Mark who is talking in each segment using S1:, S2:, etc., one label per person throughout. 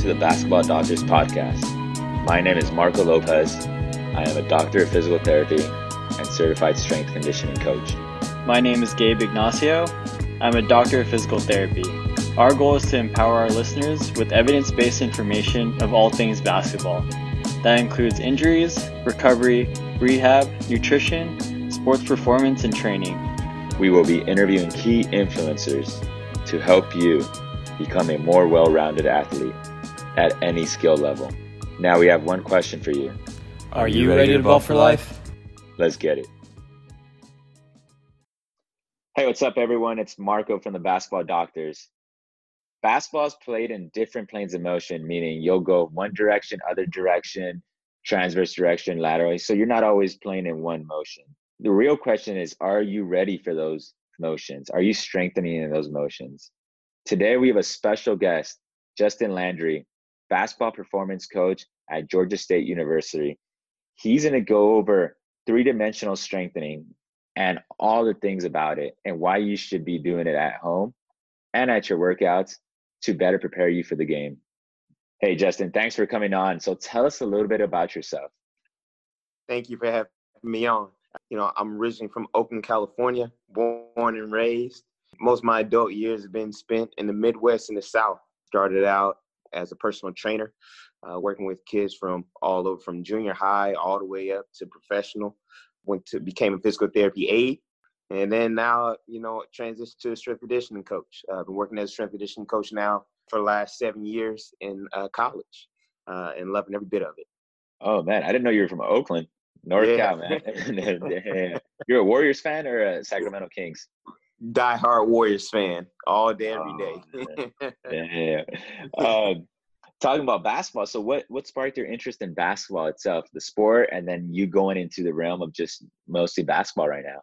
S1: to the Basketball Doctors Podcast. My name is Marco Lopez. I am a doctor of physical therapy and certified strength conditioning coach.
S2: My name is Gabe Ignacio. I'm a doctor of physical therapy. Our goal is to empower our listeners with evidence based information of all things basketball. That includes injuries, recovery, rehab, nutrition, sports performance, and training.
S1: We will be interviewing key influencers to help you become a more well rounded athlete at any skill level. Now we have one question for you.
S2: Are you ready to ball for life?
S1: Let's get it. Hey, what's up, everyone? It's Marco from the Basketball Doctors. Basketball is played in different planes of motion, meaning you'll go one direction, other direction, transverse direction, laterally. So you're not always playing in one motion. The real question is Are you ready for those motions? Are you strengthening in those motions? Today, we have a special guest, Justin Landry, basketball performance coach at Georgia State University. He's going to go over three dimensional strengthening and all the things about it and why you should be doing it at home and at your workouts to better prepare you for the game. Hey, Justin, thanks for coming on. So tell us a little bit about yourself.
S3: Thank you for having me on. You know, I'm originally from Oakland, California, born and raised. Most of my adult years have been spent in the Midwest and the South. Started out as a personal trainer, uh, working with kids from all over, from junior high all the way up to professional. Went to became a physical therapy aide, and then now you know transitioned to a strength conditioning coach. I've uh, been working as a strength conditioning coach now for the last seven years in uh, college, uh, and loving every bit of it.
S1: Oh man, I didn't know you were from Oakland, North yeah. Cal, man. You're a Warriors fan or a Sacramento Kings?
S3: Diehard Warriors fan all day, every day.
S1: Oh, yeah. Um, talking about basketball, so what what sparked your interest in basketball itself, the sport, and then you going into the realm of just mostly basketball right now?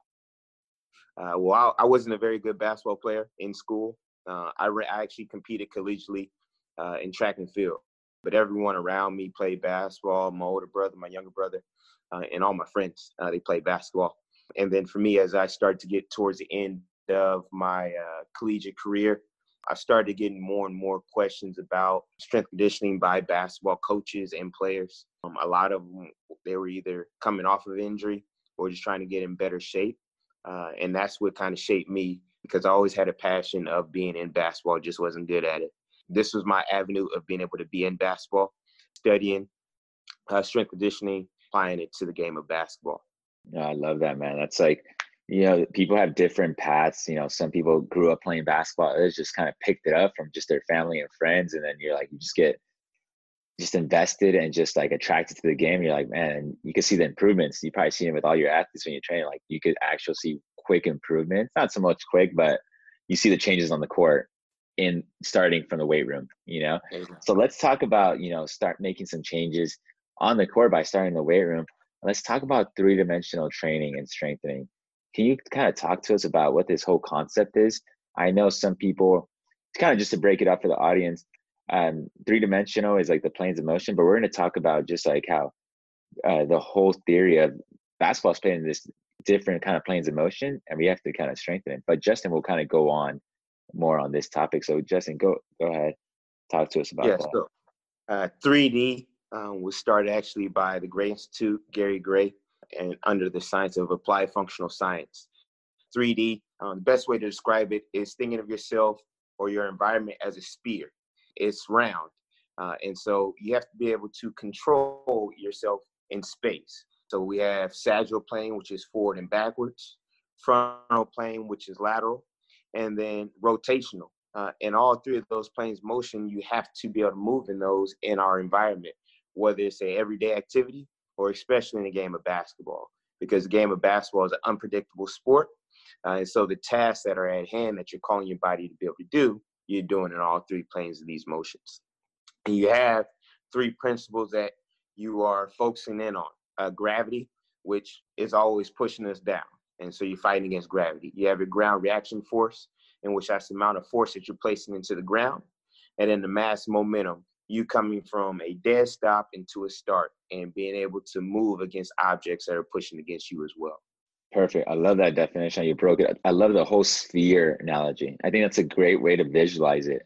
S3: Uh, well, I, I, wasn't a very good basketball player in school. Uh, I, re- I actually competed collegiately uh, in track and field, but everyone around me played basketball. My older brother, my younger brother, uh, and all my friends uh, they played basketball. And then for me, as I started to get towards the end of my uh, collegiate career, I started getting more and more questions about strength conditioning by basketball coaches and players. Um, a lot of them, they were either coming off of injury or just trying to get in better shape. Uh, and that's what kind of shaped me because I always had a passion of being in basketball, just wasn't good at it. This was my avenue of being able to be in basketball, studying uh, strength conditioning, applying it to the game of basketball.
S1: I love that, man. That's like you know, people have different paths. You know, some people grew up playing basketball, others just kind of picked it up from just their family and friends. And then you're like, you just get just invested and just like attracted to the game. You're like, man, you can see the improvements. You probably see it with all your athletes when you train. Like you could actually see quick improvements. Not so much quick, but you see the changes on the court in starting from the weight room, you know? So let's talk about, you know, start making some changes on the court by starting the weight room. Let's talk about three dimensional training and strengthening can you kind of talk to us about what this whole concept is? I know some people, it's kind of just to break it up for the audience, um, three dimensional is like the planes of motion, but we're going to talk about just like how uh, the whole theory of basketball is playing this different kind of planes of motion, and we have to kind of strengthen it. But Justin will kind of go on more on this topic. So Justin, go go ahead, talk to us about
S3: yeah,
S1: that.
S3: So, uh, 3D um, was started actually by the Gray Institute, Gary Gray and under the science of applied functional science. 3D, um, the best way to describe it is thinking of yourself or your environment as a sphere. It's round. Uh, and so you have to be able to control yourself in space. So we have sagittal plane, which is forward and backwards, frontal plane, which is lateral, and then rotational. Uh, in all three of those planes motion, you have to be able to move in those in our environment, whether it's a everyday activity or especially in a game of basketball, because the game of basketball is an unpredictable sport. Uh, and so the tasks that are at hand that you're calling your body to be able to do, you're doing in all three planes of these motions. And you have three principles that you are focusing in on uh, gravity, which is always pushing us down. And so you're fighting against gravity. You have your ground reaction force, in which that's the amount of force that you're placing into the ground. And then the mass momentum, you coming from a dead stop into a start and being able to move against objects that are pushing against you as well.
S1: Perfect. I love that definition. You broke it. I love the whole sphere analogy. I think that's a great way to visualize it.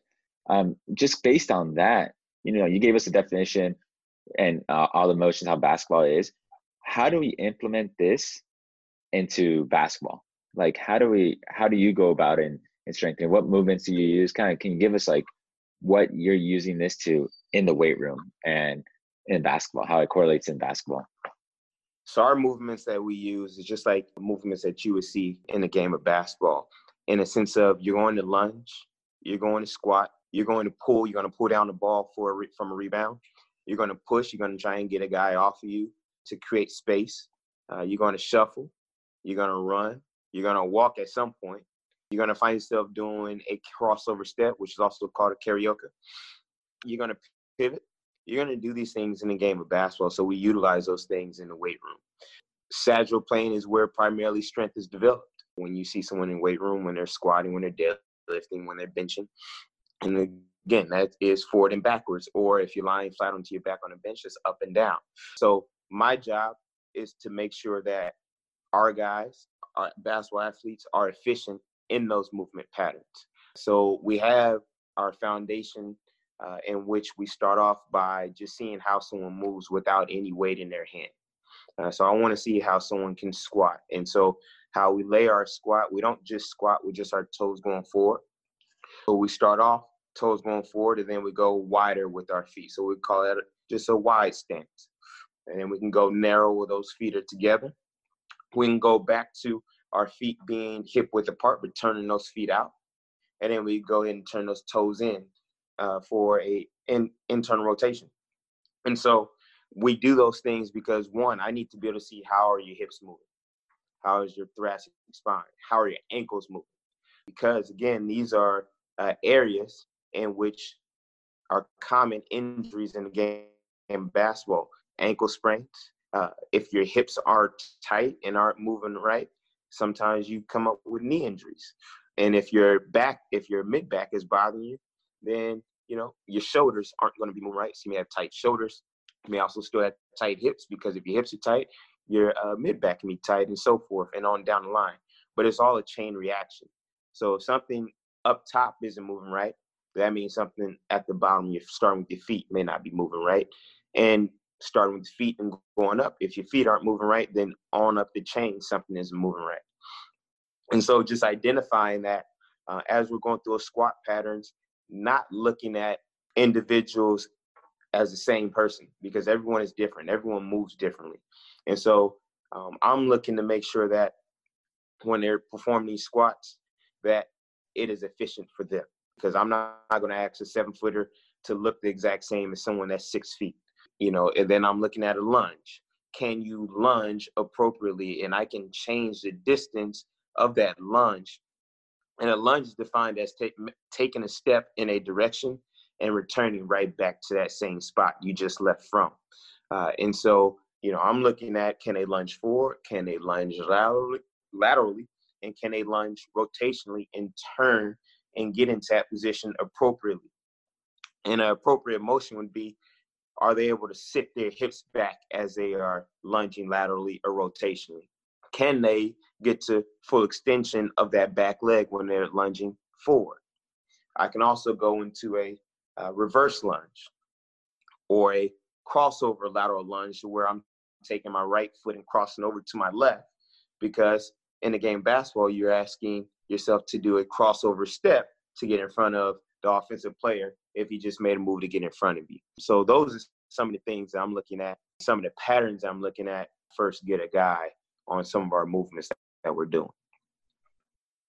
S1: Um, just based on that, you know, you gave us a definition and uh, all the motions how basketball is. How do we implement this into basketball? Like, how do we? How do you go about it in, in strengthening? What movements do you use? Kind of, can you give us like what you're using this to in the weight room and in basketball? How it correlates in basketball?
S3: So our movements that we use is just like movements that you would see in a game of basketball, in a sense of you're going to lunge, you're going to squat, you're going to pull, you're going to pull down the ball for a re- from a rebound, you're going to push, you're going to try and get a guy off of you to create space, uh, you're going to shuffle, you're going to run, you're going to walk at some point, you're going to find yourself doing a crossover step, which is also called a karaoke. You're going to pivot, you're going to do these things in the game of basketball. So we utilize those things in the weight room. Sagittal plane is where primarily strength is developed. When you see someone in weight room, when they're squatting, when they're deadlifting, when they're benching, and again, that is forward and backwards. Or if you're lying flat onto your back on a bench, it's up and down. So my job is to make sure that our guys, our basketball athletes, are efficient in those movement patterns. So we have our foundation uh, in which we start off by just seeing how someone moves without any weight in their hand. Uh, so I want to see how someone can squat. And so how we lay our squat, we don't just squat with just our toes going forward. So we start off toes going forward and then we go wider with our feet. So we call that just a wide stance. And then we can go narrow where those feet are together. We can go back to our feet being hip width apart, but turning those feet out. And then we go ahead and turn those toes in uh, for a in, internal rotation. And so we do those things because one, I need to be able to see how are your hips moving, how is your thoracic spine, how are your ankles moving, because again, these are uh, areas in which are common injuries in the game in basketball, ankle sprains. Uh, if your hips are tight and aren't moving right, sometimes you come up with knee injuries. And if your back, if your mid back is bothering you, then you know, your shoulders aren't going to be moving right. So you may have tight shoulders. You may also still have tight hips because if your hips are tight, your uh, mid back can be tight and so forth and on down the line. But it's all a chain reaction. So if something up top isn't moving right, that means something at the bottom, you're starting with your feet, may not be moving right. And starting with feet and going up, if your feet aren't moving right, then on up the chain, something isn't moving right. And so just identifying that uh, as we're going through a squat patterns, not looking at individuals as the same person because everyone is different. Everyone moves differently. And so um, I'm looking to make sure that when they're performing these squats, that it is efficient for them because I'm not, not going to ask a seven footer to look the exact same as someone that's six feet, you know, and then I'm looking at a lunge. Can you lunge appropriately? And I can change the distance of that lunge and a lunge is defined as take, taking a step in a direction and returning right back to that same spot you just left from. Uh, and so, you know, I'm looking at can they lunge forward, can they lunge laterally, laterally, and can they lunge rotationally and turn and get into that position appropriately. And an appropriate motion would be are they able to sit their hips back as they are lunging laterally or rotationally? can they get to full extension of that back leg when they're lunging forward? I can also go into a uh, reverse lunge or a crossover lateral lunge where I'm taking my right foot and crossing over to my left because in the game of basketball, you're asking yourself to do a crossover step to get in front of the offensive player if he just made a move to get in front of you. So those are some of the things that I'm looking at, some of the patterns I'm looking at first get a guy on some of our movements that we're doing.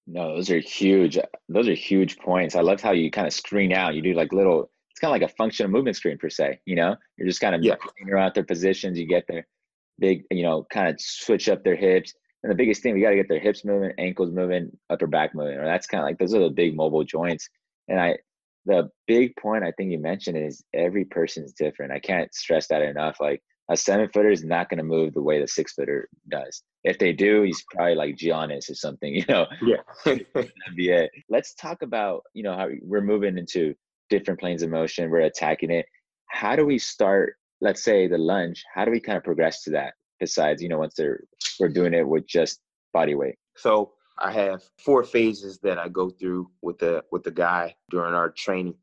S1: No, those are huge. Those are huge points. I love how you kind of screen out. You do like little. It's kind of like a functional movement screen per se. You know, you're just kind of yeah. around their positions. You get their big. You know, kind of switch up their hips. And the biggest thing, we got to get their hips moving, ankles moving, upper back moving. Or that's kind of like those are the big mobile joints. And I, the big point I think you mentioned is every person's different. I can't stress that enough. Like a seven footer is not going to move the way the six footer does. If they do, he's probably like Giannis or something, you know.
S3: Yeah.
S1: NBA. Let's talk about, you know, how we're moving into different planes of motion, we're attacking it. How do we start, let's say the lunge, how do we kind of progress to that besides, you know, once they're we're doing it with just body weight?
S3: So I have four phases that I go through with the with the guy during our training.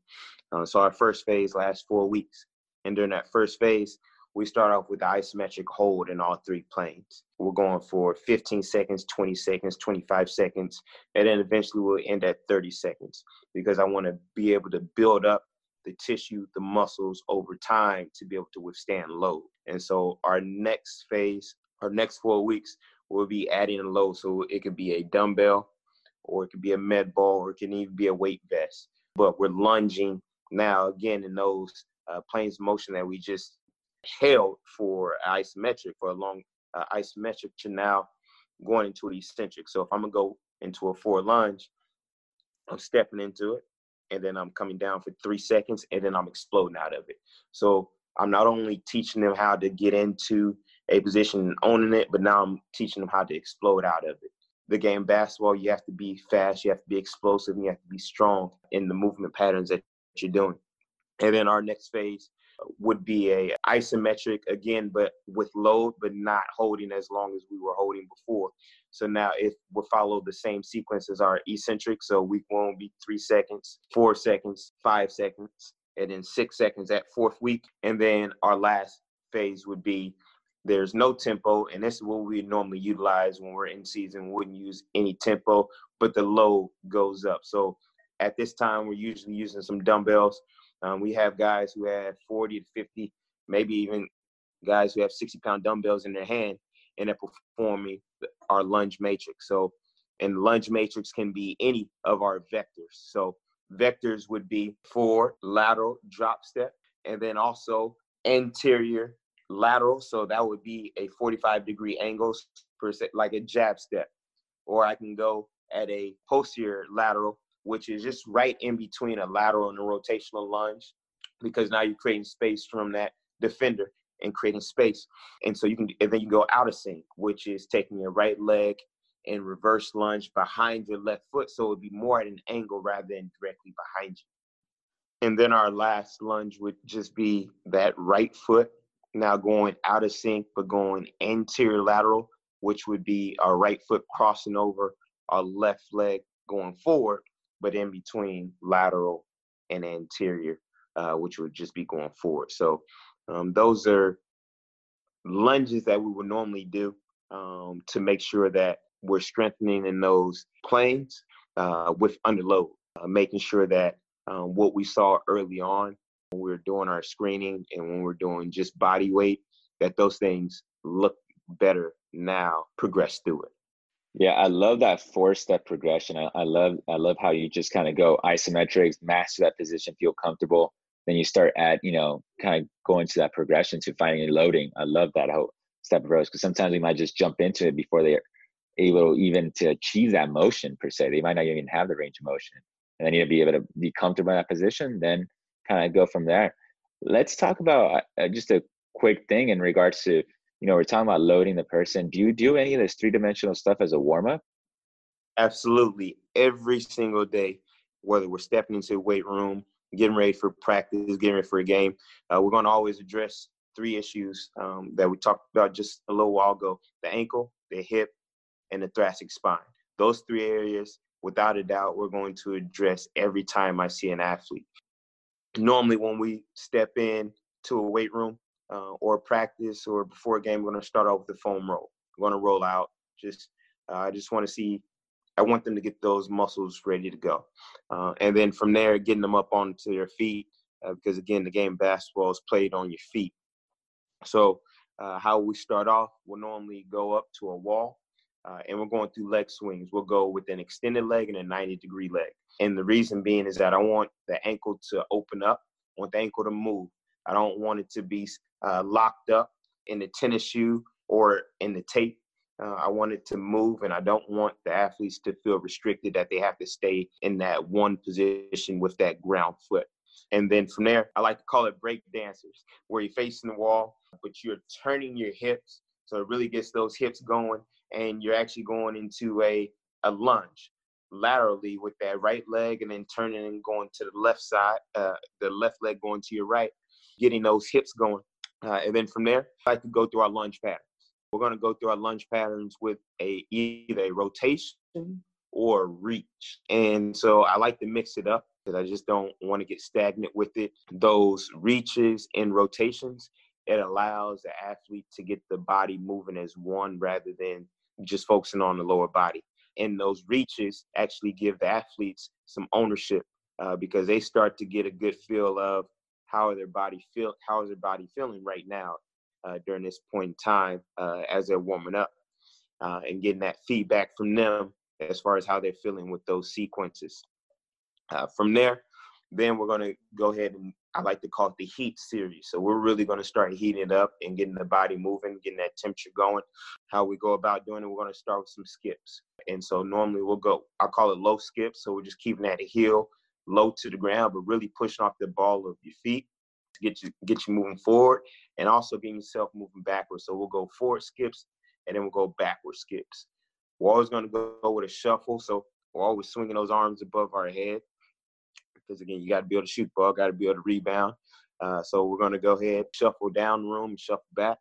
S3: Uh, so our first phase lasts four weeks. And during that first phase, we start off with the isometric hold in all three planes. We're going for 15 seconds, 20 seconds, 25 seconds, and then eventually we'll end at 30 seconds because I want to be able to build up the tissue, the muscles over time to be able to withstand load. And so our next phase, our next four weeks, we'll be adding a load. So it could be a dumbbell, or it could be a med ball, or it can even be a weight vest. But we're lunging now again in those uh, planes motion that we just held for isometric for a long uh, isometric to now going into an eccentric. So if I'm gonna go into a forward lunge, I'm stepping into it, and then I'm coming down for three seconds, and then I'm exploding out of it. So I'm not only teaching them how to get into a position owning it, but now I'm teaching them how to explode out of it. The game basketball, you have to be fast, you have to be explosive, you have to be strong in the movement patterns that you're doing. And then our next phase would be a isometric again, but with load, but not holding as long as we were holding before. So now if we follow the same sequence as our eccentric, so week one will be three seconds, four seconds, five seconds, and then six seconds at fourth week. And then our last phase would be there's no tempo, and this is what we normally utilize when we're in season. We wouldn't use any tempo, but the load goes up. So at this time, we're usually using some dumbbells um, we have guys who have 40 to 50, maybe even guys who have 60 pound dumbbells in their hand and they're performing our lunge matrix. So, and lunge matrix can be any of our vectors. So, vectors would be for lateral drop step and then also anterior lateral. So, that would be a 45 degree angle per se, like a jab step. Or I can go at a posterior lateral which is just right in between a lateral and a rotational lunge, because now you're creating space from that defender and creating space. And so you can, and then you go out of sync, which is taking your right leg and reverse lunge behind your left foot. So it would be more at an angle rather than directly behind you. And then our last lunge would just be that right foot now going out of sync, but going anterior lateral, which would be our right foot crossing over our left leg going forward but in between lateral and anterior, uh, which would just be going forward. So um, those are lunges that we would normally do um, to make sure that we're strengthening in those planes uh, with underload, uh, making sure that um, what we saw early on when we were doing our screening and when we're doing just body weight, that those things look better now, progress through it.
S1: Yeah, I love that four step progression. I, I love I love how you just kind of go isometrics, master that position, feel comfortable. Then you start at, you know, kind of going to that progression to finding and loading. I love that whole step approach because sometimes we might just jump into it before they're able even to achieve that motion per se. They might not even have the range of motion. And then you be able to be comfortable in that position, then kind of go from there. Let's talk about uh, just a quick thing in regards to you know, we're talking about loading the person. Do you do any of this three dimensional stuff as a warm up?
S3: Absolutely. Every single day, whether we're stepping into the weight room, getting ready for practice, getting ready for a game, uh, we're going to always address three issues um, that we talked about just a little while ago the ankle, the hip, and the thoracic spine. Those three areas, without a doubt, we're going to address every time I see an athlete. Normally, when we step in to a weight room, uh, or practice or before a game, we're going to start off with the foam roll. We're going to roll out. Just uh, I just want to see. I want them to get those muscles ready to go, uh, and then from there, getting them up onto their feet uh, because again, the game basketball is played on your feet. So uh, how we start off, we'll normally go up to a wall. Uh, and we're going through leg swings. We'll go with an extended leg and a 90 degree leg. And the reason being is that I want the ankle to open up, I want the ankle to move. I don't want it to be uh, locked up in the tennis shoe or in the tape. Uh, I want it to move, and I don't want the athletes to feel restricted that they have to stay in that one position with that ground foot. And then from there, I like to call it break dancers, where you're facing the wall, but you're turning your hips. So it really gets those hips going, and you're actually going into a, a lunge laterally with that right leg, and then turning and going to the left side, uh, the left leg going to your right, getting those hips going. Uh, and then from there, I could go through our lunge patterns. We're going to go through our lunge patterns with a either a rotation or reach. And so I like to mix it up because I just don't want to get stagnant with it. Those reaches and rotations, it allows the athlete to get the body moving as one rather than just focusing on the lower body. And those reaches actually give the athletes some ownership uh, because they start to get a good feel of how their body feel, how is their body feeling right now uh, during this point in time uh, as they're warming up, uh, and getting that feedback from them as far as how they're feeling with those sequences. Uh, from there, then we're going to go ahead and I like to call it the heat series. So we're really going to start heating it up and getting the body moving, getting that temperature going. How we go about doing it, we're going to start with some skips. And so normally we'll go, I call it low skips. So we're just keeping that heel low to the ground, but really pushing off the ball of your feet to get you get you moving forward and also getting yourself moving backwards. So we'll go forward skips and then we'll go backward skips. We're always going to go with a shuffle. So we're always swinging those arms above our head because again, you got to be able to shoot ball, got to be able to rebound. Uh, so we're going to go ahead, shuffle down the room, shuffle back.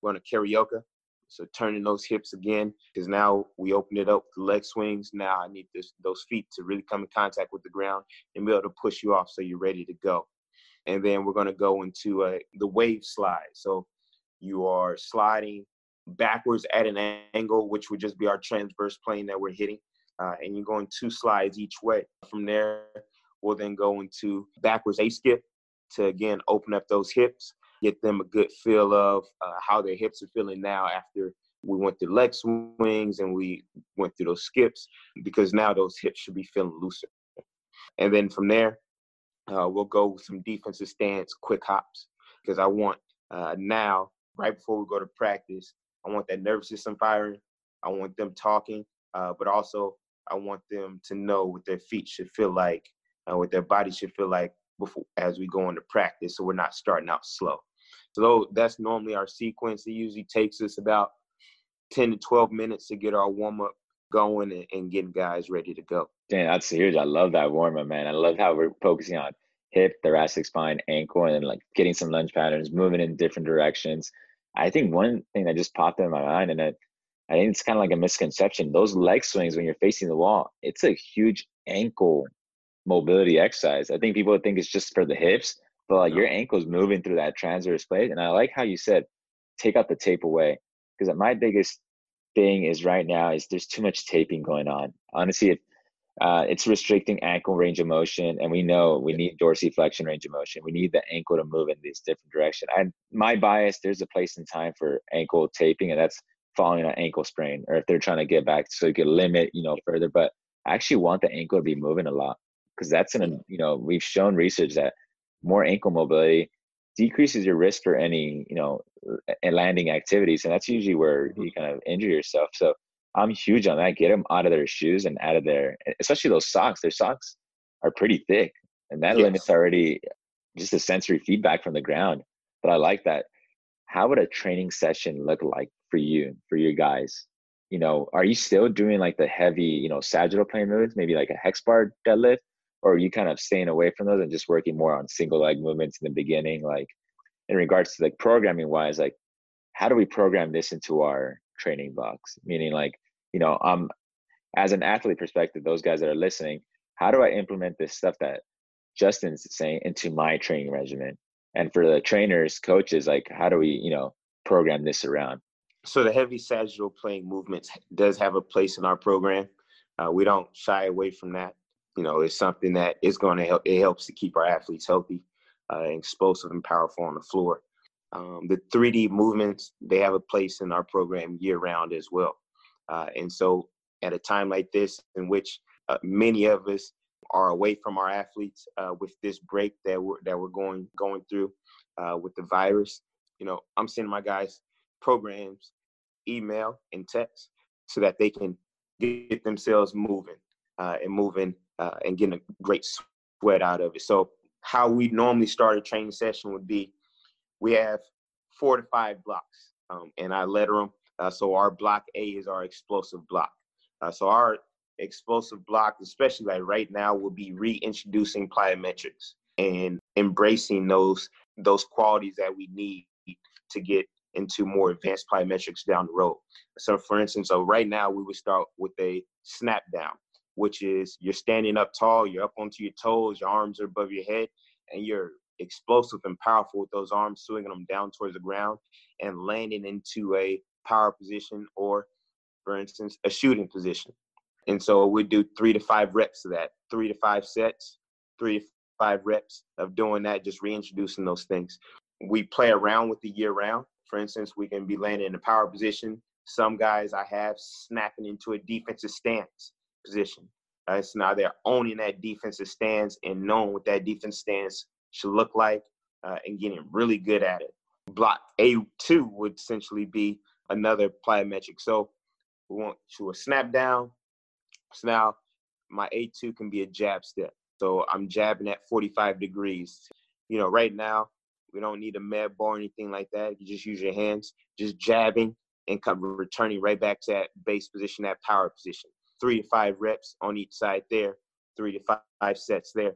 S3: We're going to karaoke. So turning those hips again, because now we open it up to leg swings. Now I need this, those feet to really come in contact with the ground and be able to push you off so you're ready to go. And then we're going to go into uh, the wave slide. So you are sliding backwards at an angle, which would just be our transverse plane that we're hitting. Uh, and you're going two slides each way. From there, we'll then go into backwards A skip to again open up those hips, get them a good feel of uh, how their hips are feeling now after we went through leg swings and we went through those skips because now those hips should be feeling looser. And then from there, uh, we'll go with some defensive stance, quick hops, because I want uh, now, right before we go to practice, I want that nervous system firing. I want them talking, uh, but also I want them to know what their feet should feel like, uh, what their body should feel like before as we go into practice, so we're not starting out slow. So that's normally our sequence. It usually takes us about 10 to 12 minutes to get our warm up going and, and getting guys ready to go.
S1: Damn, that's huge. I love that warm up, man. I love how we're focusing on hip, thoracic spine, ankle, and like getting some lunge patterns, moving in different directions. I think one thing that just popped in my mind, and I, I think it's kind of like a misconception. Those leg swings when you're facing the wall, it's a huge ankle mobility exercise. I think people think it's just for the hips, but like your ankle's moving through that transverse plane. And I like how you said, take out the tape away. Because my biggest thing is right now is there's too much taping going on. Honestly, if, uh, it's restricting ankle range of motion, and we know we need dorsiflexion range of motion. We need the ankle to move in this different direction. And my bias, there's a place and time for ankle taping, and that's following an ankle sprain, or if they're trying to get back so you can limit, you know, further. But I actually want the ankle to be moving a lot because that's an you know we've shown research that more ankle mobility decreases your risk for any you know landing activities and that's usually where mm-hmm. you kind of injure yourself so i'm huge on that get them out of their shoes and out of their especially those socks their socks are pretty thick and that yes. limits already just a sensory feedback from the ground but i like that how would a training session look like for you for your guys you know are you still doing like the heavy you know sagittal plane moves maybe like a hex bar deadlift or are you kind of staying away from those and just working more on single leg movements in the beginning like in regards to like programming wise like how do we program this into our training box meaning like you know um as an athlete perspective those guys that are listening how do i implement this stuff that justin's saying into my training regimen? And for the trainers coaches like how do we you know program this around?
S3: So the heavy sagittal plane movements does have a place in our program. Uh, we don't shy away from that you know, it's something that is going to help. It helps to keep our athletes healthy, uh, explosive, and powerful on the floor. Um, the 3D movements they have a place in our program year round as well. Uh, and so, at a time like this, in which uh, many of us are away from our athletes uh, with this break that we're that we're going going through uh, with the virus, you know, I'm sending my guys programs, email, and text so that they can get themselves moving uh, and moving uh, and getting a great sweat out of it. So how we normally start a training session would be we have four to five blocks, um, and I letter them. Uh, so our block A is our explosive block. Uh, so our explosive block, especially like right now, will be reintroducing plyometrics and embracing those those qualities that we need to get into more advanced plyometrics down the road. So, for instance, so right now we would start with a snap down. Which is you're standing up tall, you're up onto your toes, your arms are above your head, and you're explosive and powerful with those arms, swinging them down towards the ground and landing into a power position or, for instance, a shooting position. And so we do three to five reps of that, three to five sets, three to five reps of doing that, just reintroducing those things. We play around with the year round. For instance, we can be landing in a power position. Some guys I have snapping into a defensive stance position. Right? So now they're owning that defensive stance and knowing what that defense stance should look like uh, and getting really good at it. Block A2 would essentially be another plyometric. So we want to a snap down. So now my A2 can be a jab step. So I'm jabbing at 45 degrees. You know, right now, we don't need a med ball or anything like that. You just use your hands, just jabbing and come returning right back to that base position, that power position. Three to five reps on each side there, three to five sets there.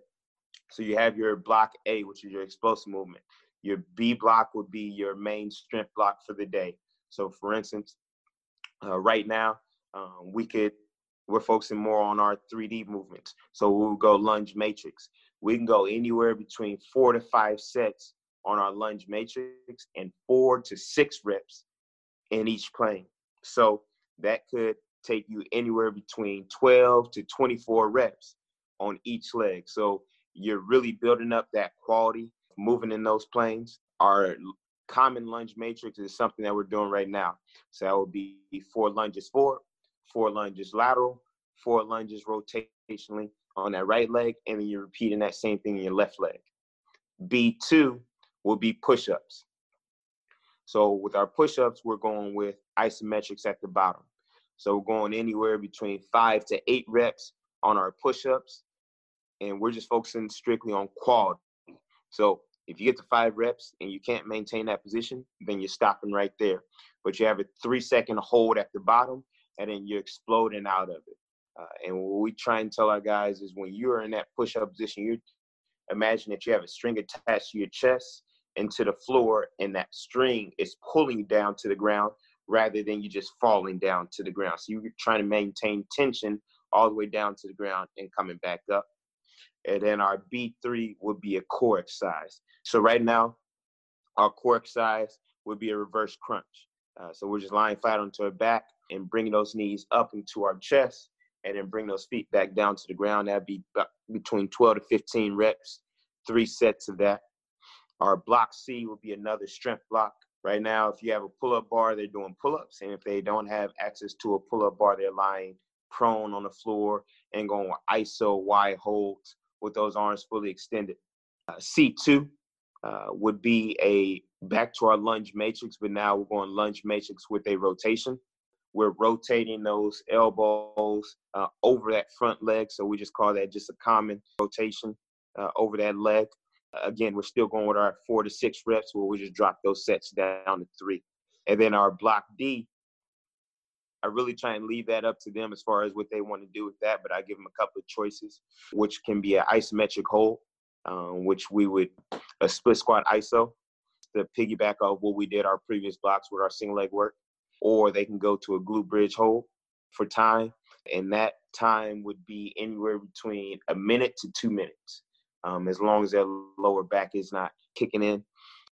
S3: So you have your block A, which is your explosive movement. Your B block would be your main strength block for the day. So for instance, uh, right now, um, we could, we're focusing more on our 3D movements. So we'll go lunge matrix. We can go anywhere between four to five sets on our lunge matrix and four to six reps in each plane. So that could take you anywhere between 12 to 24 reps on each leg. So you're really building up that quality, moving in those planes. Our common lunge matrix is something that we're doing right now. So that would be four lunges forward, four lunges lateral, four lunges rotationally on that right leg, and then you're repeating that same thing in your left leg. B2 will be push ups. So with our push ups, we're going with isometrics at the bottom. So we're going anywhere between five to eight reps on our push ups and we're just focusing strictly on quality. So if you get to five reps and you can't maintain that position, then you're stopping right there. But you have a three second hold at the bottom, and then you're exploding out of it. Uh, and what we try and tell our guys is when you're in that push up position, you imagine that you have a string attached to your chest into the floor, and that string is pulling down to the ground rather than you just falling down to the ground. So you're trying to maintain tension all the way down to the ground and coming back up and then our B3 would be a core exercise. So right now, our core exercise would be a reverse crunch. Uh, so we're just lying flat onto our back and bringing those knees up into our chest and then bring those feet back down to the ground. That'd be between 12 to 15 reps, three sets of that. Our block C would be another strength block. Right now, if you have a pull-up bar, they're doing pull-ups. And if they don't have access to a pull-up bar, they're lying prone on the floor and going ISO Y holds with those arms fully extended. Uh, C2 uh, would be a back to our lunge matrix, but now we're going lunge matrix with a rotation. We're rotating those elbows uh, over that front leg, so we just call that just a common rotation uh, over that leg. Again, we're still going with our four to six reps, where we just drop those sets down to three. And then our block D I really try and leave that up to them as far as what they want to do with that. But I give them a couple of choices, which can be an isometric hold, um, which we would a split squat iso to piggyback off what we did our previous blocks with our single leg work, or they can go to a glute bridge hold for time, and that time would be anywhere between a minute to two minutes, um, as long as their lower back is not kicking in,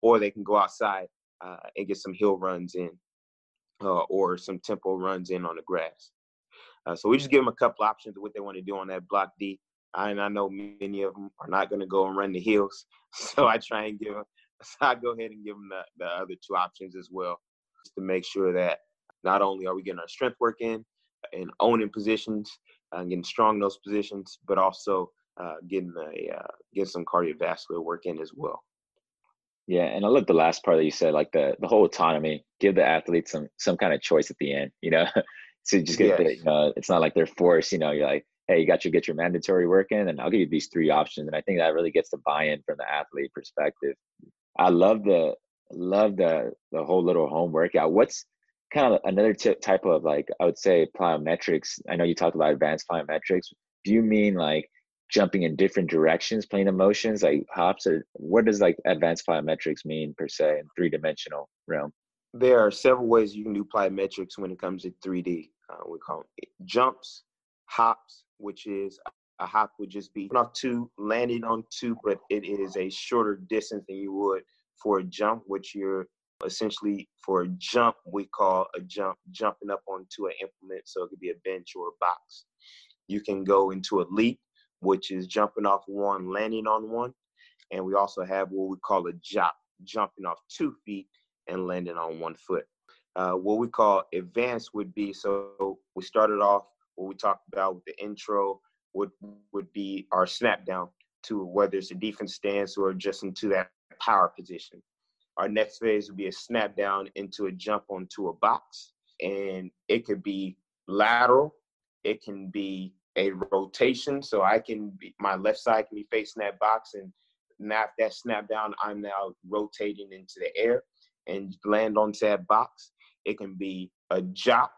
S3: or they can go outside uh, and get some hill runs in uh, or some tempo runs in on the grass. Uh, so we just give them a couple options of what they want to do on that block D. And I know many of them are not going to go and run the hills, so I try and give them. So I go ahead and give them the, the other two options as well, just to make sure that not only are we getting our strength work in and owning positions, and getting strong in those positions, but also uh, getting a uh, getting some cardiovascular work in as well.
S1: Yeah, and I love the last part that you said, like the the whole autonomy, give the athletes some some kind of choice at the end, you know. so just get yes. the, you know, it's not like they're forced, you know, you're like, hey, you got to get your mandatory work in, and I'll give you these three options. And I think that really gets the buy-in from the athlete perspective. I love the love the the whole little home workout. What's kind of another t- type of like I would say plyometrics. I know you talked about advanced plyometrics. Do you mean like jumping in different directions, playing emotions like hops, or what does like advanced plyometrics mean per se in three dimensional realm?
S3: There are several ways you can do plyometrics when it comes to 3D. Uh, we call them jumps, hops, which is a hop would just be off two, landing on two, but it is a shorter distance than you would for a jump, which you're essentially for a jump we call a jump jumping up onto an implement so it could be a bench or a box you can go into a leap which is jumping off one landing on one. And we also have what we call a jop jumping off two feet and landing on one foot. Uh, what we call advanced would be so we started off what we talked about with the intro would would be our snap down to whether it's a defense stance or just into that power position. Our next phase would be a snap down into a jump onto a box, and it could be lateral, it can be a rotation. So I can be my left side can be facing that box, and now that snap down, I'm now rotating into the air and land onto that box. It can be a jump,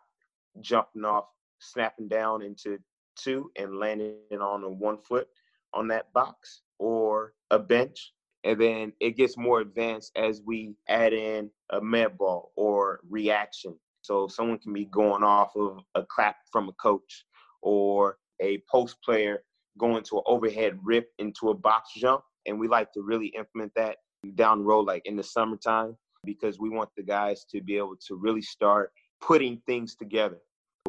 S3: jumping off, snapping down into two and landing on a one foot on that box or a bench. And then it gets more advanced as we add in a med ball or reaction. So someone can be going off of a clap from a coach or a post player going to an overhead rip into a box jump. And we like to really implement that down the road, like in the summertime, because we want the guys to be able to really start putting things together.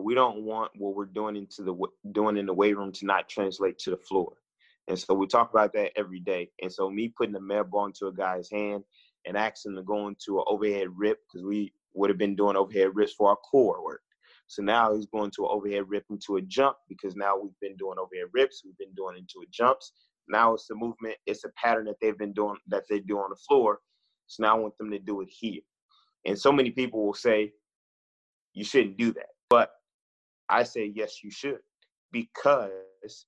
S3: We don't want what we're doing into the doing in the weight room to not translate to the floor. And so we talk about that every day. And so me putting the med ball into a guy's hand and asking him to go into an overhead rip because we would have been doing overhead rips for our core work. So now he's going to an overhead rip into a jump because now we've been doing overhead rips, we've been doing into a jumps. Now it's a movement, it's a pattern that they've been doing that they do on the floor. So now I want them to do it here. And so many people will say, you shouldn't do that. But I say, yes, you should, because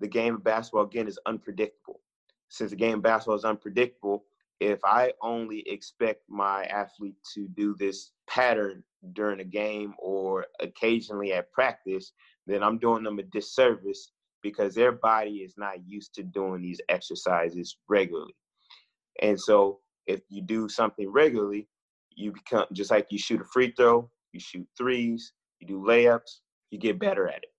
S3: the game of basketball, again, is unpredictable. Since the game of basketball is unpredictable, if I only expect my athlete to do this pattern during a game or occasionally at practice, then I'm doing them a disservice because their body is not used to doing these exercises regularly. And so if you do something regularly, you become just like you shoot a free throw, you shoot threes, you do layups, you get better at it.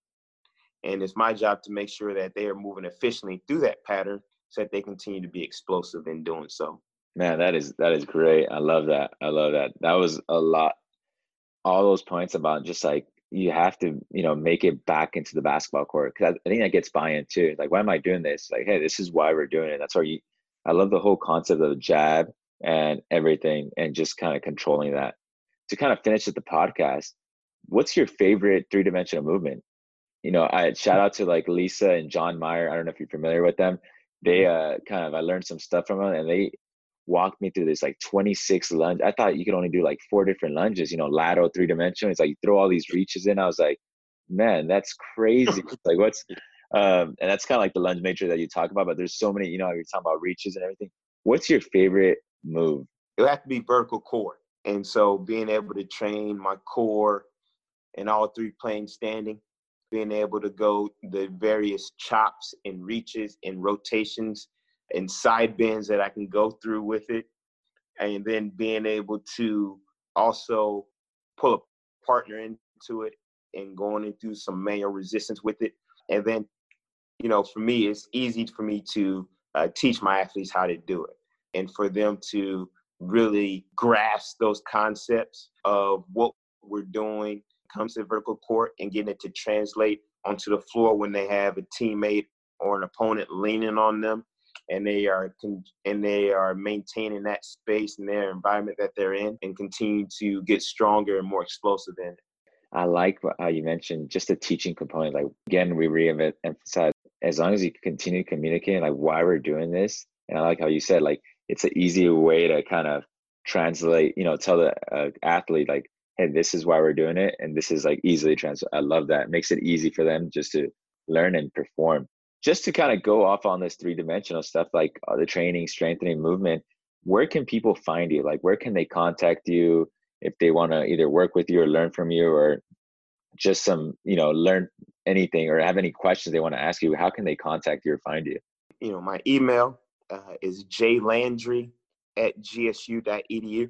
S3: And it's my job to make sure that they are moving efficiently through that pattern so that they continue to be explosive in doing so.
S1: Man, that is that is great. I love that. I love that. That was a lot. All those points about just like you have to, you know, make it back into the basketball court because I, think that gets buy-in too. Like, why am I doing this? Like, hey, this is why we're doing it. That's why you. I love the whole concept of the jab and everything, and just kind of controlling that. To kind of finish with the podcast, what's your favorite three dimensional movement? You know, I shout out to like Lisa and John Meyer. I don't know if you're familiar with them. They mm-hmm. uh kind of I learned some stuff from them, and they walked me through this like 26 lunge. I thought you could only do like four different lunges. You know, lateral, three dimensional. It's like you throw all these reaches in. I was like, man, that's crazy. like what's um, and that's kind of like the lunge matrix that you talk about. But there's so many. You know, you're talking about reaches and everything. What's your favorite move?
S3: It would have to be vertical core. And so being able to train my core in all three planes standing, being able to go the various chops and reaches and rotations and side bends that I can go through with it, and then being able to also pull a partner into it and going into some manual resistance with it. And then, you know, for me, it's easy for me to uh, teach my athletes how to do it and for them to really grasp those concepts of what we're doing comes to vertical core and getting it to translate onto the floor when they have a teammate or an opponent leaning on them and they are and they are maintaining that space and their environment that they're in and continue to get stronger and more explosive in it.
S1: I like how you mentioned just the teaching component. Like again, we re-emphasize as long as you continue communicating like why we're doing this. And I like how you said like it's an easy way to kind of translate, you know, tell the uh, athlete like hey, this is why we're doing it, and this is like easily transfer. I love that. It makes it easy for them just to learn and perform. Just to kind of go off on this three dimensional stuff, like uh, the training, strengthening, movement. Where can people find you? Like, where can they contact you if they want to either work with you or learn from you, or just some, you know, learn anything or have any questions they want to ask you? How can they contact you or find you?
S3: You know, my email uh, is jlandry at gsu.edu.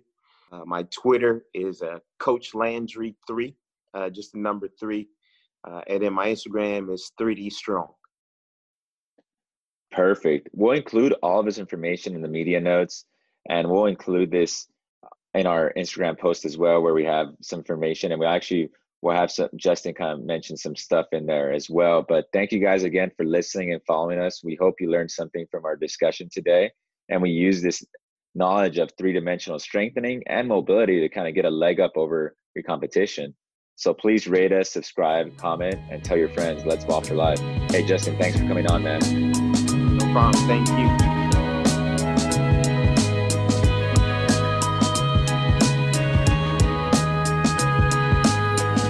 S3: Uh, my Twitter is uh, Coach Landry three, uh, just the number three. Uh, and then my Instagram is 3D Strong.
S1: Perfect. We'll include all of this information in the media notes, and we'll include this in our Instagram post as well, where we have some information, and we actually will have some Justin kind of mention some stuff in there as well. But thank you guys again for listening and following us. We hope you learned something from our discussion today, and we use this knowledge of three-dimensional strengthening and mobility to kind of get a leg up over your competition. So please rate us, subscribe, comment, and tell your friends. Let's ball for life. Hey, Justin, thanks for coming on, man.
S3: No problem. Thank you.